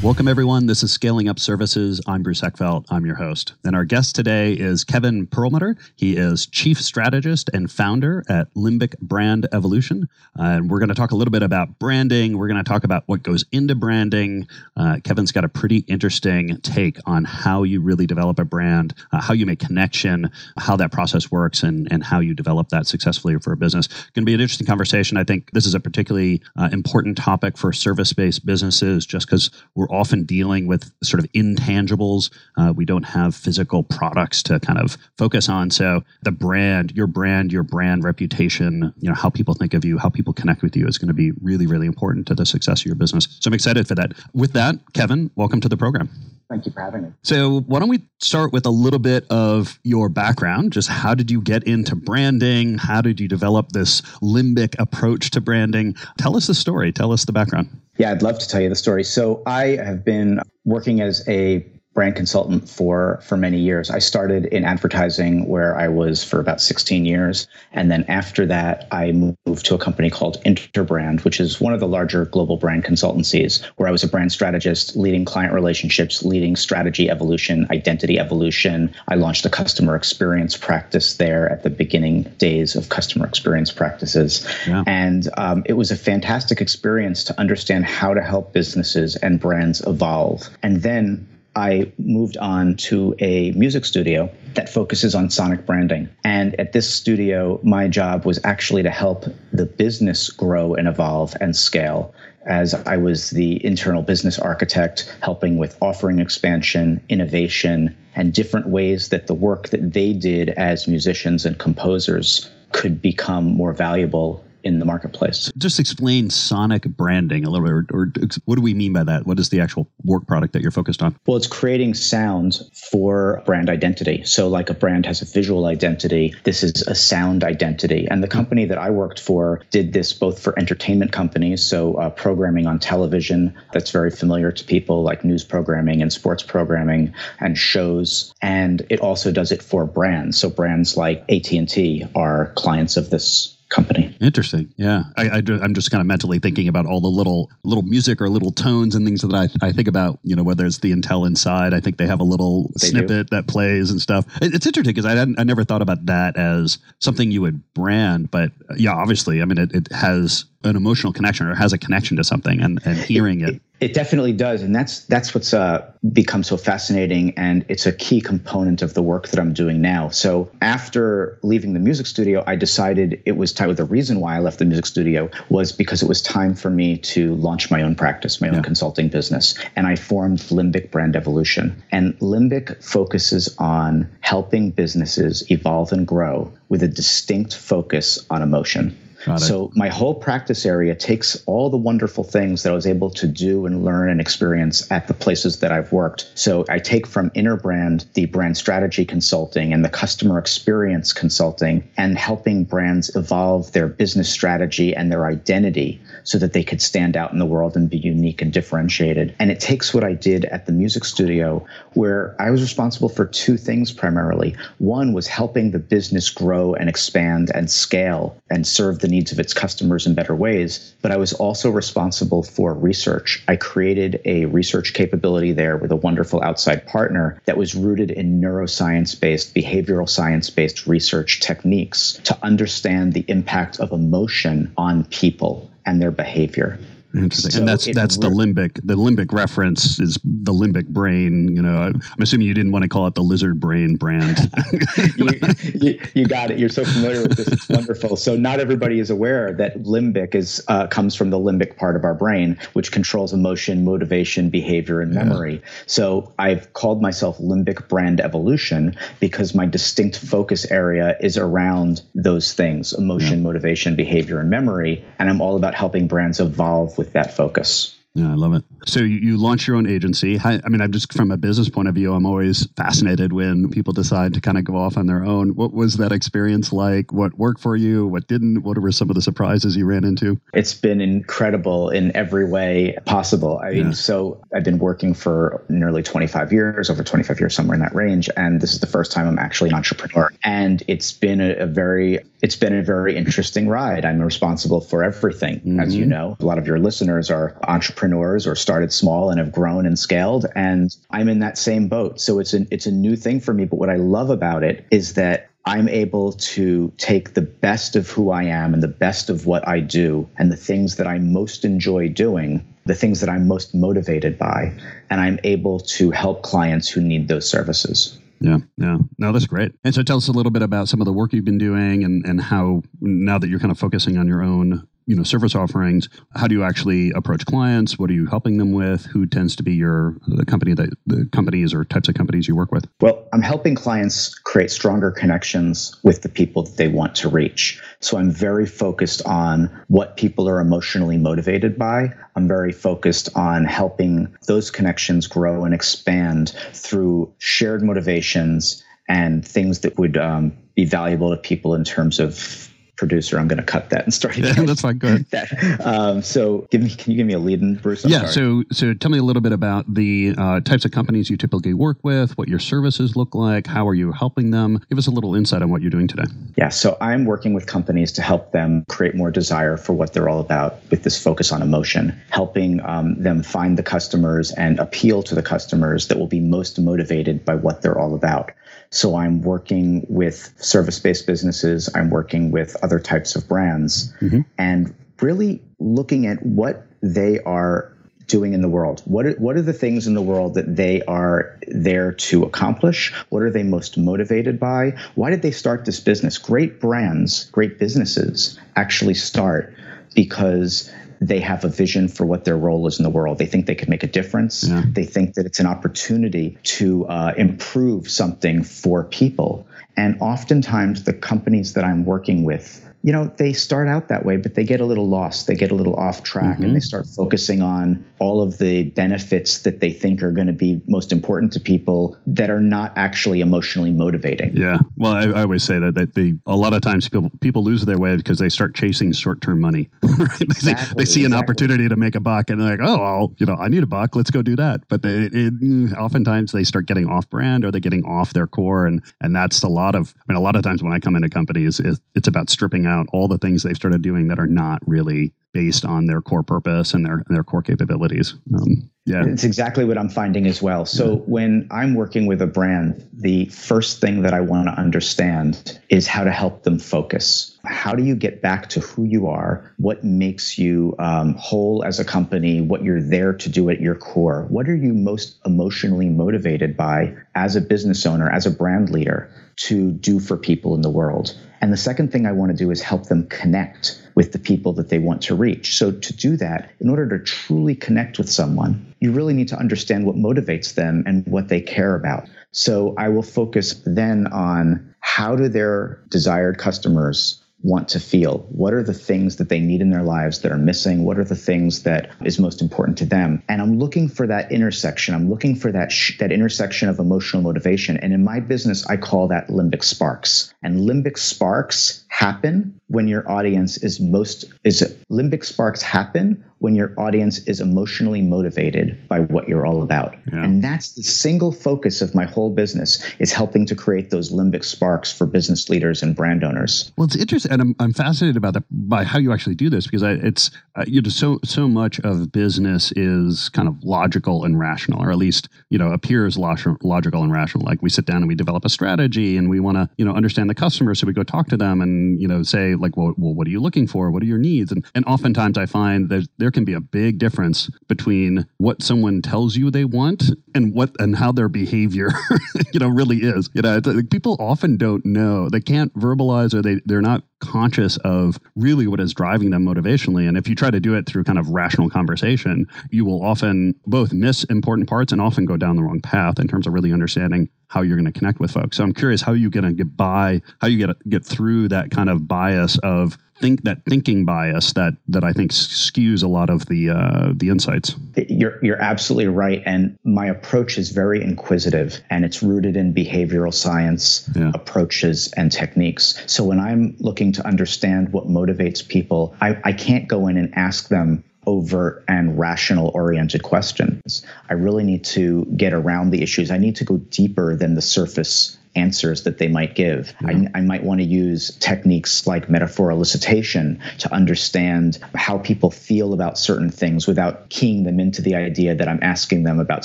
Welcome, everyone. This is Scaling Up Services. I'm Bruce Eckfeldt. I'm your host. And our guest today is Kevin Perlmutter. He is Chief Strategist and Founder at Limbic Brand Evolution. Uh, and we're going to talk a little bit about branding. We're going to talk about what goes into branding. Uh, Kevin's got a pretty interesting take on how you really develop a brand, uh, how you make connection, how that process works, and, and how you develop that successfully for a business. Going to be an interesting conversation. I think this is a particularly uh, important topic for service based businesses just because we're we're often dealing with sort of intangibles. Uh, we don't have physical products to kind of focus on. So the brand, your brand, your brand reputation, you know, how people think of you, how people connect with you is going to be really, really important to the success of your business. So I'm excited for that. With that, Kevin, welcome to the program. Thank you for having me. So, why don't we start with a little bit of your background? Just how did you get into branding? How did you develop this limbic approach to branding? Tell us the story. Tell us the background. Yeah, I'd love to tell you the story. So, I have been working as a brand consultant for for many years. I started in advertising where I was for about 16 years, and then after that, I moved to a company called Interbrand, which is one of the larger global brand consultancies, where I was a brand strategist, leading client relationships, leading strategy evolution, identity evolution. I launched a customer experience practice there at the beginning days of customer experience practices, yeah. and um, it was a fantastic experience to understand how to help businesses and brands evolve, and then I moved on to a music studio that focuses on sonic branding. And at this studio, my job was actually to help the business grow and evolve and scale as I was the internal business architect, helping with offering expansion, innovation, and different ways that the work that they did as musicians and composers could become more valuable in the marketplace. Just explain sonic branding a little bit, or, or, what do we mean by that? What is the actual work product that you're focused on? Well, it's creating sound for brand identity. So, like a brand has a visual identity, this is a sound identity. And the company that I worked for did this both for entertainment companies, so uh, programming on television that's very familiar to people, like news programming and sports programming and shows. And it also does it for brands. So, brands like AT&T are clients of this company. Interesting. Yeah. I, I, am just kind of mentally thinking about all the little little music or little tones and things that I, I think about, you know, whether it's the Intel inside, I think they have a little they snippet do. that plays and stuff. It, it's interesting because I, I never thought about that as something you would brand, but yeah, obviously, I mean, it, it has an emotional connection or has a connection to something and, and hearing it, it, it definitely does. And that's that's what's uh, become so fascinating. And it's a key component of the work that i'm doing now. So after leaving the music studio i decided it was time the reason why i left the music studio was because it was time for me to launch my own practice my own yeah. consulting business. And i formed limbic brand evolution. And limbic focuses on helping businesses evolve and grow with a distinct focus on emotion so my whole practice area takes all the wonderful things that I was able to do and learn and experience at the places that I've worked. So I take from Interbrand the brand strategy consulting and the customer experience consulting and helping brands evolve their business strategy and their identity so that they could stand out in the world and be unique and differentiated. And it takes what I did at the music studio where I was responsible for two things primarily. One was helping the business grow and expand and scale and serve the the needs of its customers in better ways. But I was also responsible for research. I created a research capability there with a wonderful outside partner that was rooted in neuroscience based, behavioral science based research techniques to understand the impact of emotion on people and their behavior. Interesting. So and that's that's the limbic. The limbic reference is the limbic brain. You know, I'm assuming you didn't want to call it the lizard brain brand. you, you, you, got it. You're so familiar with this. It's wonderful. So not everybody is aware that limbic is uh, comes from the limbic part of our brain, which controls emotion, motivation, behavior, and memory. Yeah. So I've called myself limbic brand evolution because my distinct focus area is around those things: emotion, yeah. motivation, behavior, and memory. And I'm all about helping brands evolve with that focus. Yeah, I love it. So you, you launch your own agency. I, I, mean, I'm just from a business point of view, I'm always fascinated when people decide to kind of go off on their own. What was that experience like? What worked for you? What didn't? What were some of the surprises you ran into? It's been incredible in every way possible. I yeah. mean, so I've been working for nearly 25 years, over 25 years, somewhere in that range, and this is the first time I'm actually an entrepreneur. And it's been a, a very it's been a very interesting ride. I'm responsible for everything, mm-hmm. as you mm-hmm. know. A lot of your listeners are entrepreneurs or started small and have grown and scaled and I'm in that same boat. So it's an it's a new thing for me, but what I love about it is that I'm able to take the best of who I am and the best of what I do and the things that I most enjoy doing, the things that I'm most motivated by, and I'm able to help clients who need those services. Yeah, yeah. No, that's great. And so tell us a little bit about some of the work you've been doing and, and how now that you're kind of focusing on your own you know service offerings how do you actually approach clients? What are you helping them with? Who tends to be your the company that the companies or types of companies you work with? Well i'm helping clients create stronger connections with the people that they want to reach. So i'm very focused on what people are emotionally motivated by. I'm very focused on helping those connections grow and expand through shared motivations and things that would um, be valuable to people in terms of producer, I'm going to cut that and start again. Yeah, that's fine. Go ahead. that, um, so, give me, can you give me a lead in, Bruce? I'm yeah. Sorry. So, so tell me a little bit about the uh, types of companies you typically work with, what your services look like, how are you helping them? Give us a little insight on what you're doing today. Yeah. So, I'm working with companies to help them create more desire for what they're all about with this focus on emotion, helping um, them find the customers and appeal to the customers that will be most motivated by what they're all about. So I'm working with service based businesses, I'm working with other types of brands, mm-hmm. and really looking at what they are doing in the world? What are, what are the things in the world that they are there to accomplish? What are they most motivated by? Why did they start this business? Great brands, great businesses actually start because they have a vision for what their role is in the world. They think they can make a difference. Yeah. They think that it's an opportunity to uh, improve something for people. And oftentimes, the companies that I'm working with you know, they start out that way, but they get a little lost. They get a little off track mm-hmm. and they start focusing on all of the benefits that they think are going to be most important to people that are not actually emotionally motivating. Yeah. Well, I, I always say that, that they, a lot of times people, people lose their way because they start chasing short term money. right? Exactly, they, they, see an opportunity to make a buck and they're like, oh, well, you know, I need a buck. Let's go do that. But they, it, oftentimes they start getting off brand or they're getting off their core. And, and that's a lot of, I mean, a lot of times when I come into companies, it, it's about stripping out all the things they've started doing that are not really based on their core purpose and their their core capabilities. Um, yeah, it's exactly what I'm finding as well. So yeah. when I'm working with a brand, the first thing that I want to understand is how to help them focus. How do you get back to who you are? What makes you um, whole as a company? What you're there to do at your core? What are you most emotionally motivated by as a business owner, as a brand leader? to do for people in the world. And the second thing I want to do is help them connect with the people that they want to reach. So, to do that, in order to truly connect with someone, you really need to understand what motivates them and what they care about. So, I will focus then on how do their desired customers want to feel? What are the things that they need in their lives that are missing? What are the things that is most important to them? And I'm looking for that intersection. I'm looking for that sh- that intersection of emotional motivation. And in my business, I call that limbic sparks. And limbic sparks happen when your audience is most is limbic sparks happen when your audience is emotionally motivated by what you're all about. Yeah. And that's the single focus of my whole business is helping to create those limbic sparks for business leaders and brand owners. Well, it's interesting, and I'm, I'm fascinated about that by how you actually do this because I, it's uh, you know so so much of business is kind of logical and rational, or at least you know appears logical and rational. Like we sit down and we develop a strategy, and we want to you know understand the customer, so we go talk to them and you know say like, well, well, what are you looking for? What are your needs? And and oftentimes I find that there can be a big difference between what someone tells you they want and what and how their behavior, you know, really is. You know, like people often don't know. They can't verbalize or they they're not conscious of really what is driving them motivationally. And if you try to do it through kind of rational conversation, you will often both miss important parts and often go down the wrong path in terms of really understanding how you're going to connect with folks. So I'm curious how you're going to get by, how you get get through that kind of bias of think that thinking bias that that I think skews a lot of the uh, the insights. You're you're absolutely right, and my approach is very inquisitive, and it's rooted in behavioral science yeah. approaches and techniques. So when I'm looking to understand what motivates people, I, I can't go in and ask them overt and rational oriented questions. I really need to get around the issues. I need to go deeper than the surface answers that they might give. I, I, might want to use techniques like metaphor elicitation to understand how people feel about certain things without keying them into the idea that I'm asking them about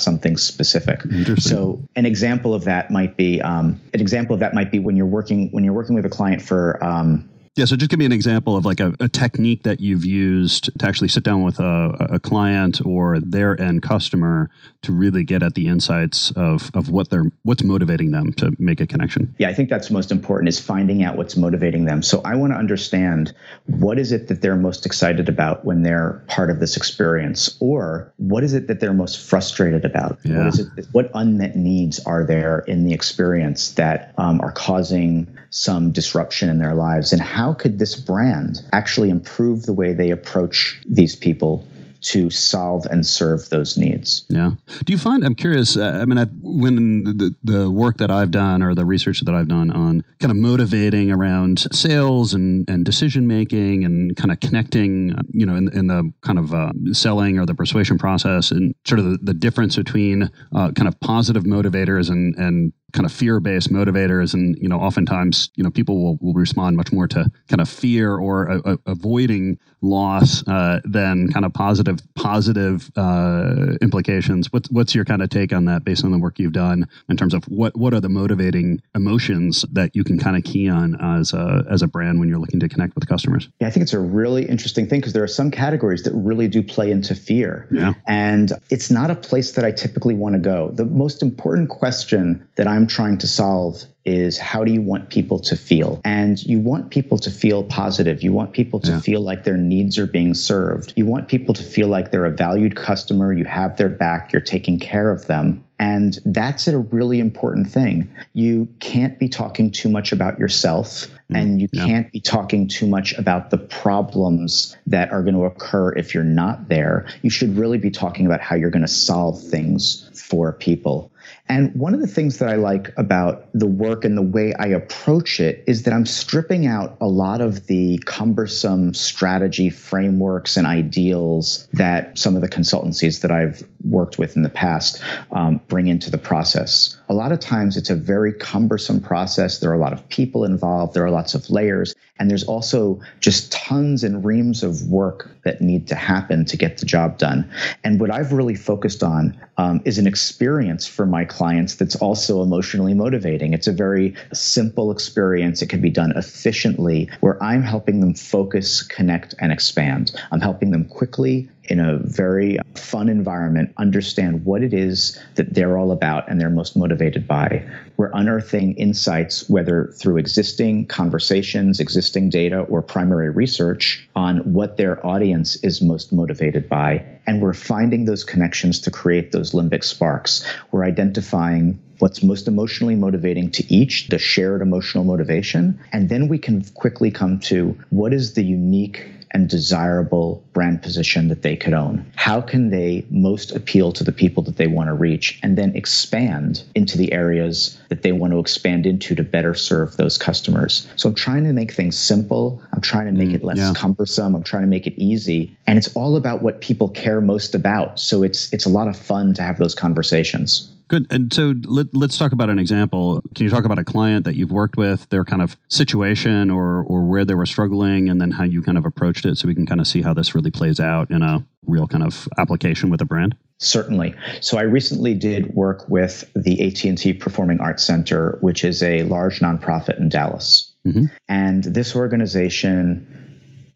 something specific. So, an example of that might be um, an example of that might be when you're working when you're working with a client for um, yeah, so just give me an example of like a, a, technique that you've used to actually sit down with a, a, client or their end customer to really get at the insights of, of what they're what's motivating them to make a connection. Yeah, I think that's most important is finding out what's motivating them. So I want to understand what is it that they're most excited about when they're part of this experience, or what is it that they're most frustrated about? Yeah. What is it? What unmet needs are there in the experience that um, are causing some disruption in their lives, and how how could this brand actually improve the way they approach these people to solve and serve those needs. Yeah. Do you find, I'm curious, uh, I mean, I, when the, the work that I've done or the research that I've done on kind of motivating around sales and, and decision making and kind of connecting, you know, in, in the kind of uh, selling or the persuasion process and sort of the, the difference between uh, kind of positive motivators and, and kind of fear-based motivators and you know oftentimes you know people will, will respond much more to kind of fear or a, a, avoiding loss uh, than kind of positive positive uh, implications. What's what's your kind of take on that based on the work you've done in terms of what what are the motivating emotions that you can kind of key on as a as a brand when you're looking to connect with customers? Yeah i think it's a really interesting thing because there are some categories that really do play into fear. Yeah. and it's not a place that i typically want to go. The most important question that i'm I'm trying to solve is how do you want people to feel? And you want people to feel positive. You want people to yeah. feel like their needs are being served. You want people to feel like they're a valued customer, you have their back, you're taking care of them. And that's a really important thing. You can't be talking too much about yourself mm, and you yeah. can't be talking too much about the problems that are going to occur if you're not there. You should really be talking about how you're going to solve things for people. And one of the things that I like about the work and the way I approach it is that I'm stripping out a lot of the cumbersome strategy frameworks and ideals that some of the consultancies that I've worked with in the past um, bring into the process. A lot of times it's a very cumbersome process. There are a lot of people involved, there are lots of layers, and there's also just tons and reams of work that need to happen to get the job done. And what I've really focused on um, is an experience for my clients that's also emotionally motivating. It's a very simple experience. It can be done efficiently where I'm helping them focus, connect, and expand. I'm helping them quickly in a very fun environment understand what it is that they're all about and they're most motivated by. We're unearthing insights, whether through existing conversations, existing data, or primary research on what their audience is most motivated by. And we're finding those connections to create those limbic sparks. We're identifying what's most emotionally motivating to each, the shared emotional motivation. And then we can quickly come to what is the unique and desirable brand position that they could own? How can they most appeal to the people that they want to reach and then expand into the areas that they want to expand into to better serve those customers? So I'm trying to make things simple. I'm trying to make mm, it less yeah. cumbersome. I'm trying to make it easy. And it's all about what people care most about. So it's it's a lot of fun to have those conversations. Good. And so let, us talk about an example. Can you talk about a client that you've worked with, their kind of situation or, or where they were struggling, and then how you kind of approached it so we can kind of see how this really plays out in a real kind of application with a brand? Certainly. So I recently did work with the AT&T Performing Arts Center, which is a large nonprofit in Dallas. Mm-hmm. And this organization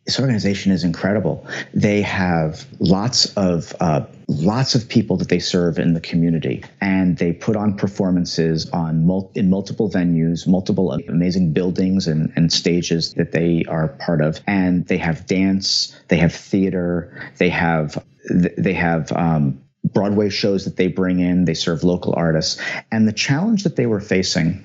this organization is incredible. They have lots of uh, lots of people that they serve in the community, and they put on performances on mul- in multiple venues, multiple amazing buildings and, and stages that they are part of. And they have dance, they have theater, they have they have um, Broadway shows that they bring in. They serve local artists, and the challenge that they were facing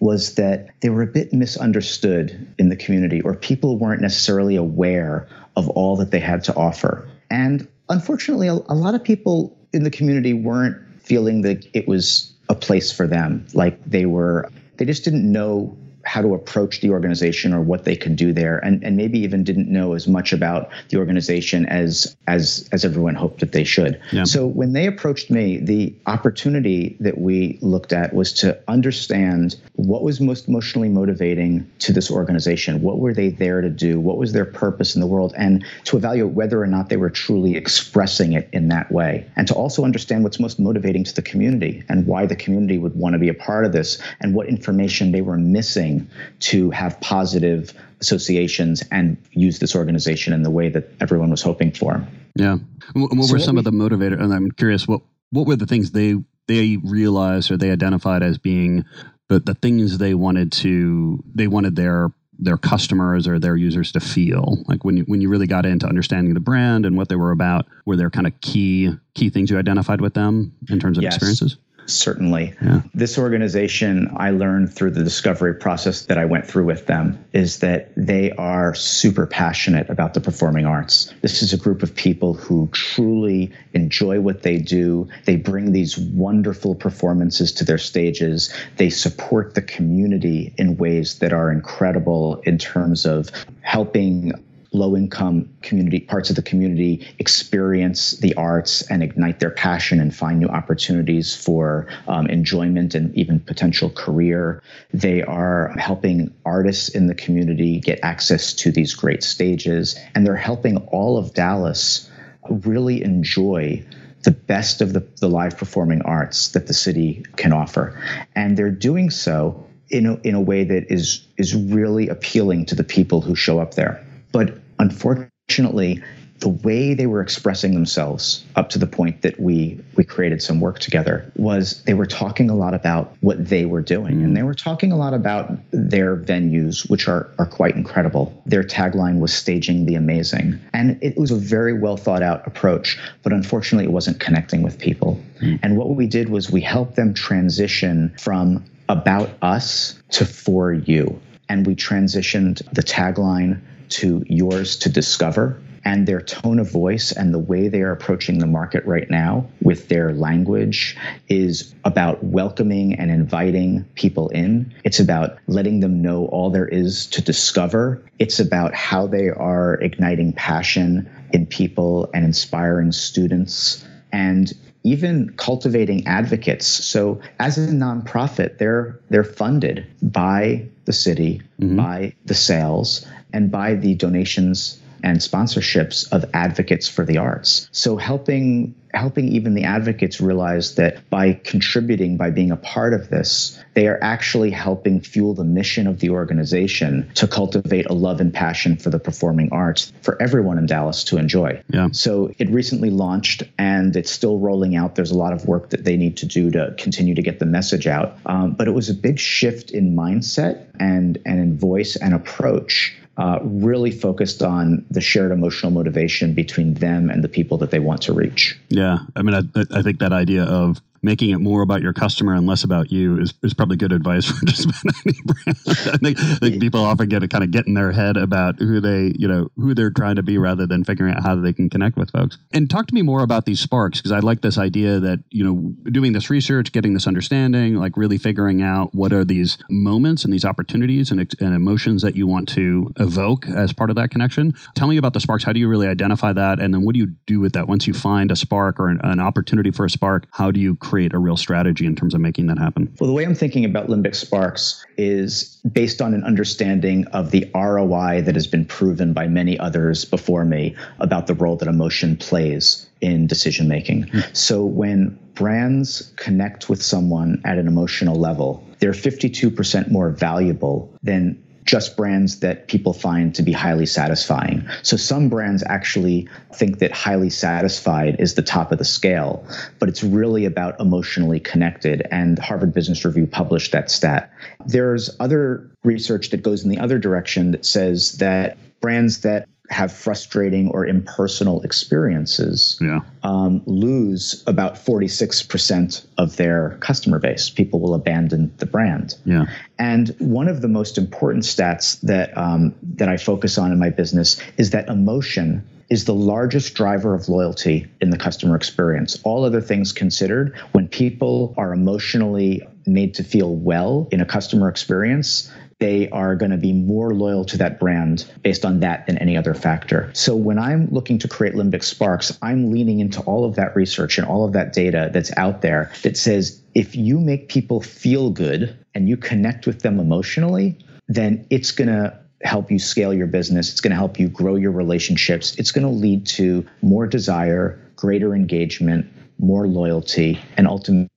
was that they were a bit misunderstood in the community, or people weren't necessarily aware of all that they had to offer. And unfortunately, a, lot of people in the community weren't feeling that it was a place for them. Like they were, they just didn't know how to approach the organization or what they could do there and, and maybe even didn't know as much about the organization as as as everyone hoped that they should. Yeah. so when they approached me the opportunity that we looked at was to understand what was most emotionally motivating to this organization. What were they there to do? What was their purpose in the world? And to evaluate whether or not they were truly expressing it in that way. And to also understand what's most motivating to the community and why the community would want to be a part of this and what information they were missing to have positive associations and use this organization in the way that everyone was hoping for. Yeah. What, what so were some we, of the motivators? And I'm curious, what what were the things they they realized or they identified as being the, the things they wanted to they wanted their their customers or their users to feel like when you when you really got into understanding the brand and what they were about were there kind of key key things you identified with them in terms of yes. experiences Certainly. Yeah. This organization, I learned through the discovery process that I went through with them, is that they are super passionate about the performing arts. This is a group of people who truly enjoy what they do. They bring these wonderful performances to their stages. They support the community in ways that are incredible in terms of helping low income community parts of the community experience the arts and ignite their passion and find new opportunities for um, enjoyment and even potential career. They are helping artists in the community get access to these great stages, and they're helping all of Dallas really enjoy the best of the, the live performing arts that the city can offer. And they're doing so in a, in a way that is is really appealing to the people who show up there. But unfortunately, the way they were expressing themselves up to the point that we we created some work together was they were talking a lot about what they were doing. And they were talking a lot about their venues which are are quite incredible. Their tagline was staging the amazing. And it was a very well thought out approach but unfortunately it wasn't connecting with people. Mm. and what we did was we helped them transition from about us to for you. And we transitioned the tagline to yours to discover and their tone of voice and the way they are approaching the market right now with their language is about welcoming and inviting people in. It's about letting them know all there is to discover. It's about how they are igniting passion in people and inspiring students. And even cultivating advocates. So as a nonprofit, they're they're funded by the city, mm-hmm. by the sales, and by the donations and sponsorships of advocates for the arts. So helping helping even the advocates realize that by contributing by being a part of this, they are actually helping fuel the mission of the organization to cultivate a love and passion for the performing arts for everyone in Dallas to enjoy. Yeah. So it recently launched and it's still rolling out. There's a lot of work that they need to do to continue to get the message out. Um, but it was a big shift in mindset and and in voice and approach uh, really focused on the shared emotional motivation between them and the people that they want to reach. Yeah, I mean, I, I think that idea of making it more about your customer and less about you is, is probably good advice for just about any brand. I think, I think people often get to kind of get in their head about who they, you know, who they're trying to be rather than figuring out how they can connect with folks. And talk to me more about these sparks because I like this idea that, you know, doing this research, getting this understanding, like really figuring out what are these moments and these opportunities and, and emotions that you want to evoke as part of that connection. Tell me about the sparks. How do you really identify that? And then what do you do with that once you find a spark or an, an opportunity for a spark? How do you create a real strategy in terms of making that happen? Well, the way I'm thinking about Limbic Sparks is based on an understanding of the ROI that has been proven by many others before me about the role that emotion plays in decision making. Mm. So when brands connect with someone at an emotional level, they're 52% more valuable than just brands that people find to be highly satisfying. So some brands actually think that highly satisfied is the top of the scale, but it's really about emotionally connected. And Harvard Business Review published that stat. There's other research that goes in the other direction that says that brands that have frustrating or impersonal experiences yeah. um, lose about 46% of their customer base. People will abandon the brand. Yeah. And one of the most important stats that um, that I focus on in my business is that emotion is the largest driver of loyalty in the customer experience. All other things considered, when people are emotionally made to feel well in a customer experience, they are going to be more loyal to that brand based on that than any other factor. So when I'm looking to create Limbic Sparks, I'm leaning into all of that research and all of that data that's out there that says if you make people feel good and you connect with them emotionally, then it's going to help you scale your business. It's going to help you grow your relationships. It's going to lead to more desire, greater engagement, more loyalty, and ultimately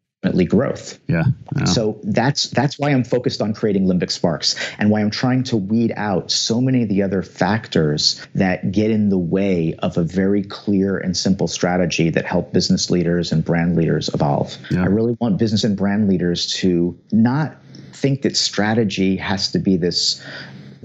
growth. Yeah. So that's that's why I'm focused on creating limbic sparks and why I'm trying to weed out so many of the other factors that get in the way of a very clear and simple strategy that help business leaders and brand leaders evolve. Yeah. I really want business and brand leaders to not think that strategy has to be this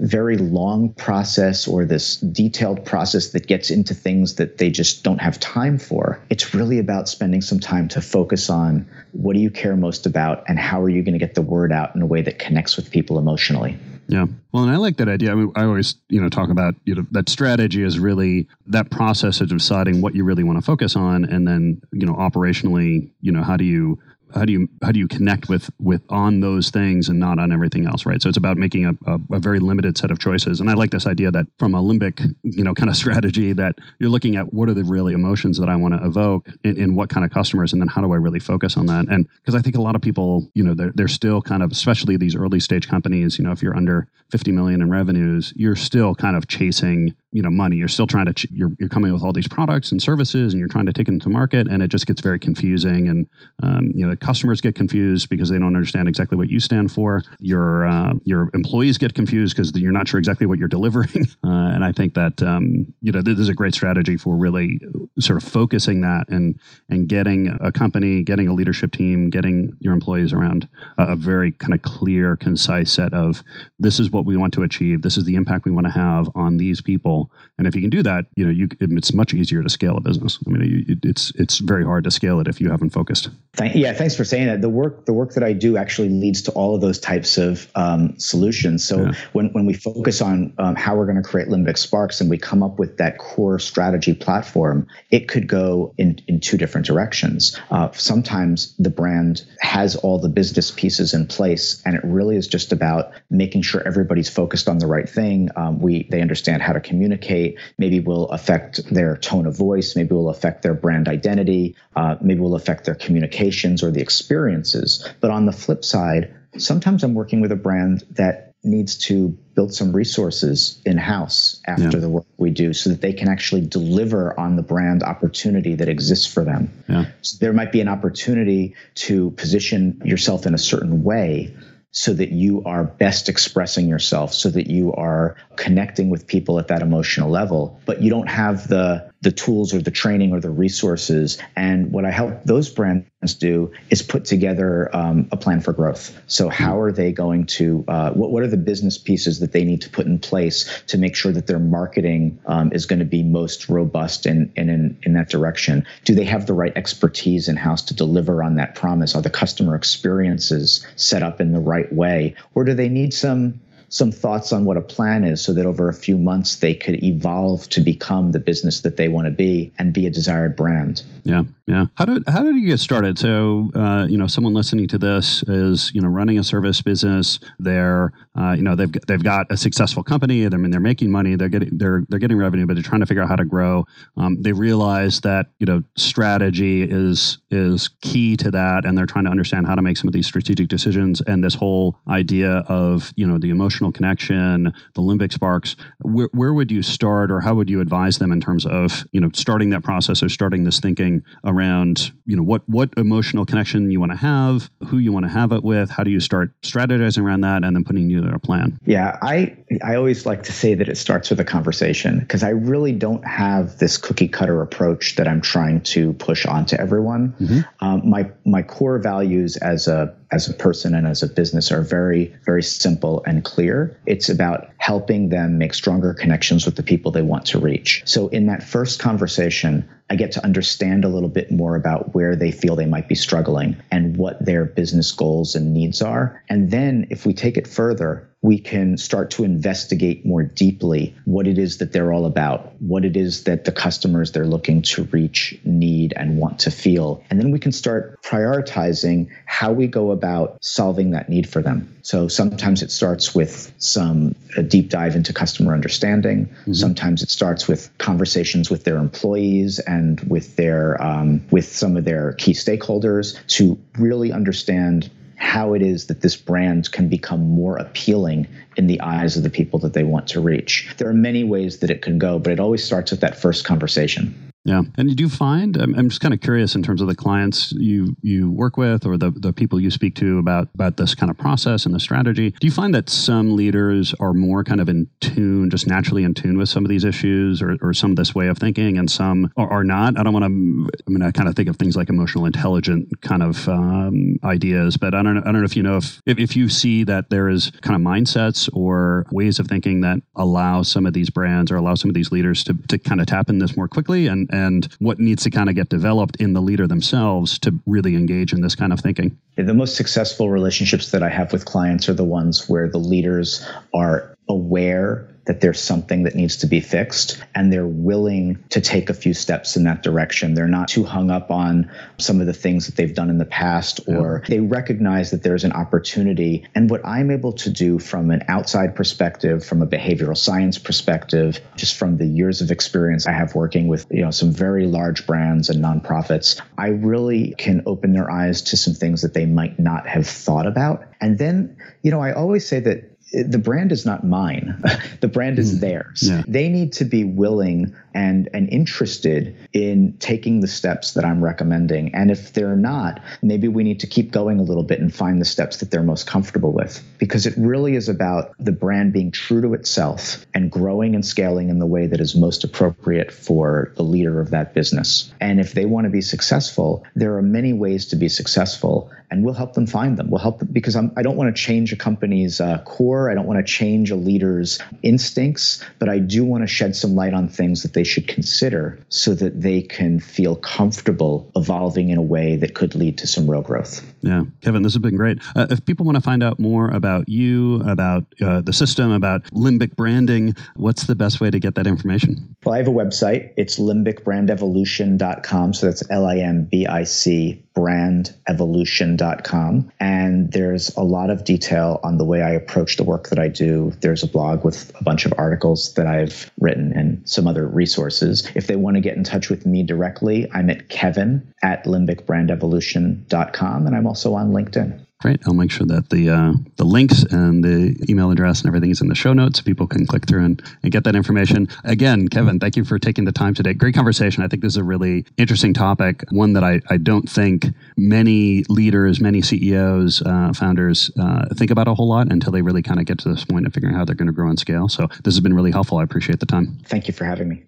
very long process or this detailed process that gets into things that they just don't have time for. It's really about spending some time to focus on what do you care most about and how are you going to get the word out in a way that connects with people emotionally. Yeah. Well, and I like that idea. I mean, I always, you know, talk about, you know, that strategy is really that process of deciding what you really want to focus on. And then, you know, operationally, you know, how do you how do you how do you connect with with on those things and not on everything else right? So it's about making a, a, a, very limited set of choices. And i like this idea that from a limbic you know kind of strategy that you're looking at what are the really emotions that i want to evoke in, in, what kind of customers and then how do i really focus on that? And because i think a lot of people you know they're, they're still kind of especially these early stage companies you know if you're under 50 million in revenues you're still kind of chasing you know money. You're still trying to ch- you're, you're coming with all these products and services and you're trying to take them to market and it just gets very confusing and um, you know customers get confused because they don't understand exactly what you stand for. Your uh, your employees get confused because you're not sure exactly what you're delivering. Uh, and i think that um, you know this is a great strategy for really sort of focusing that and and getting a company getting a leadership team getting your employees around a, a very kind of clear concise set of this is what we want to achieve this is the impact we want to have on these people and if you can do that, you know, you, it's much easier to scale a business. I mean, it's it's very hard to scale it if you haven't focused. Thank, yeah, thanks for saying that. The work the work that I do actually leads to all of those types of um, solutions. So yeah. when when we focus on um, how we're going to create Limbic Sparks and we come up with that core strategy platform, it could go in in two different directions. Uh, sometimes the brand has all the business pieces in place, and it really is just about making sure everybody's focused on the right thing. Um, we they understand how to communicate maybe will affect their tone of voice, maybe will affect their brand identity, uh, maybe will affect their communications or the experiences. But on the flip side, sometimes I'm working with a brand that needs to build some resources in house after yeah. the work we do so that they can actually deliver on the brand opportunity that exists for them. Yeah. So there might be an opportunity to position yourself in a certain way so that you are best expressing yourself, so that you are connecting with people at that emotional level, but you don't have the the tools or the training or the resources. And what I help those brands do is put together um, a plan for growth. So how are they going to? Uh, what what are the business pieces that they need to put in place to make sure that their marketing um, is going to be most robust in, in in in that direction? Do they have the right expertise in house to deliver on that promise? Are the customer experiences set up in the right way, or do they need some some thoughts on what a plan is so that over a few months they could evolve to become the business that they want to be and be a desired brand. Yeah. Yeah. How did how did you get started? So, uh, you know, someone listening to this is you know running a service business. They're uh, you know they've they've got a successful company. I mean, they're making money. They're getting they're they're getting revenue, but they're trying to figure out how to grow. Um, they realize that you know strategy is is key to that, and they're trying to understand how to make some of these strategic decisions. And this whole idea of you know the emotional connection, the limbic sparks. Where, where would you start, or how would you advise them in terms of you know starting that process or starting this thinking? Around you know what what emotional connection you want to have, who you want to have it with, how do you start strategizing around that, and then putting together a plan. Yeah, I I always like to say that it starts with a conversation because I really don't have this cookie cutter approach that I'm trying to push onto everyone. Mm-hmm. Um, my my core values as a as a person and as a business are very, very simple and clear. It's about helping them make stronger connections with the people they want to reach. So, in that first conversation, I get to understand a little bit more about where they feel they might be struggling and what their business goals and needs are. And then, if we take it further, we can start to investigate more deeply what it is that they're all about, what it is that the customers they're looking to reach need and want to feel. And then we can start prioritizing how we go about solving that need for them. So sometimes it starts with some a deep dive into customer understanding. Mm-hmm. Sometimes it starts with conversations with their employees and with their um, with some of their key stakeholders to really understand how it is that this brand can become more appealing in the eyes of the people that they want to reach. There are many ways that it can go, but it always starts with that first conversation. Yeah, and do you find? I'm, I'm just kind of curious in terms of the clients you you work with or the the people you speak to about about this kind of process and the strategy. Do you find that some leaders are more kind of in tune, just naturally in tune with some of these issues or, or some of this way of thinking, and some are, are not? I don't want to. I mean, I kind of think of things like emotional intelligent kind of um, ideas, but I don't. I don't know if you know if, if if you see that there is kind of mindsets or ways of thinking that allow some of these brands or allow some of these leaders to to kind of tap in this more quickly and and what needs to kind of get developed in the leader themselves to really engage in this kind of thinking. The most successful relationships that I have with clients are the ones where the leaders are aware that there's something that needs to be fixed and they're willing to take a few steps in that direction. They're not too hung up on some of the things that they've done in the past or they recognize that there's an opportunity. And what I'm able to do from an outside perspective, from a behavioral science perspective, just from the years of experience I have working with, you know, some very large brands and nonprofits, I really can open their eyes to some things that they might not have thought about. And then, you know, I always say that the brand is not mine. the brand is mm, theirs. Yeah. They need to be willing and and interested in taking the steps that I'm recommending. And if they're not, maybe we need to keep going a little bit and find the steps that they're most comfortable with because it really is about the brand being true to itself and growing and scaling in the way that is most appropriate for the leader of that business. And if they want to be successful, there are many ways to be successful and we'll help them find them. We'll help them because I'm, I do not want to change a company's uh, core. I don't want to change a leader's instincts, but I do want to shed some light on things that they they should consider so that they can feel comfortable evolving in a way that could lead to some real growth. Yeah, Kevin, this has been great. Uh, if people want to find out more about you, about uh, the system, about limbic branding, what's the best way to get that information? Well, I have a website. It's limbicbrandevolution.com. So that's L I M B I C brandevolution.com. And there's a lot of detail on the way I approach the work that I do. There's a blog with a bunch of articles that I've written and some other resources. If they want to get in touch with me directly, I'm at kevin at limbicbrandevolution.com. And I'm also on LinkedIn. Great. I'll make sure that the uh, the links and the email address and everything is in the show notes so people can click through and, and get that information. Again, Kevin, thank you for taking the time today. Great conversation. I think this is a really interesting topic, one that I, I don't think many leaders, many CEOs, uh, founders uh, think about a whole lot until they really kind of get to this point of figuring out how they're going to grow and scale. So this has been really helpful. I appreciate the time. Thank you for having me.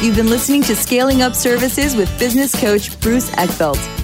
You've been listening to Scaling Up Services with business coach Bruce Eckfeldt.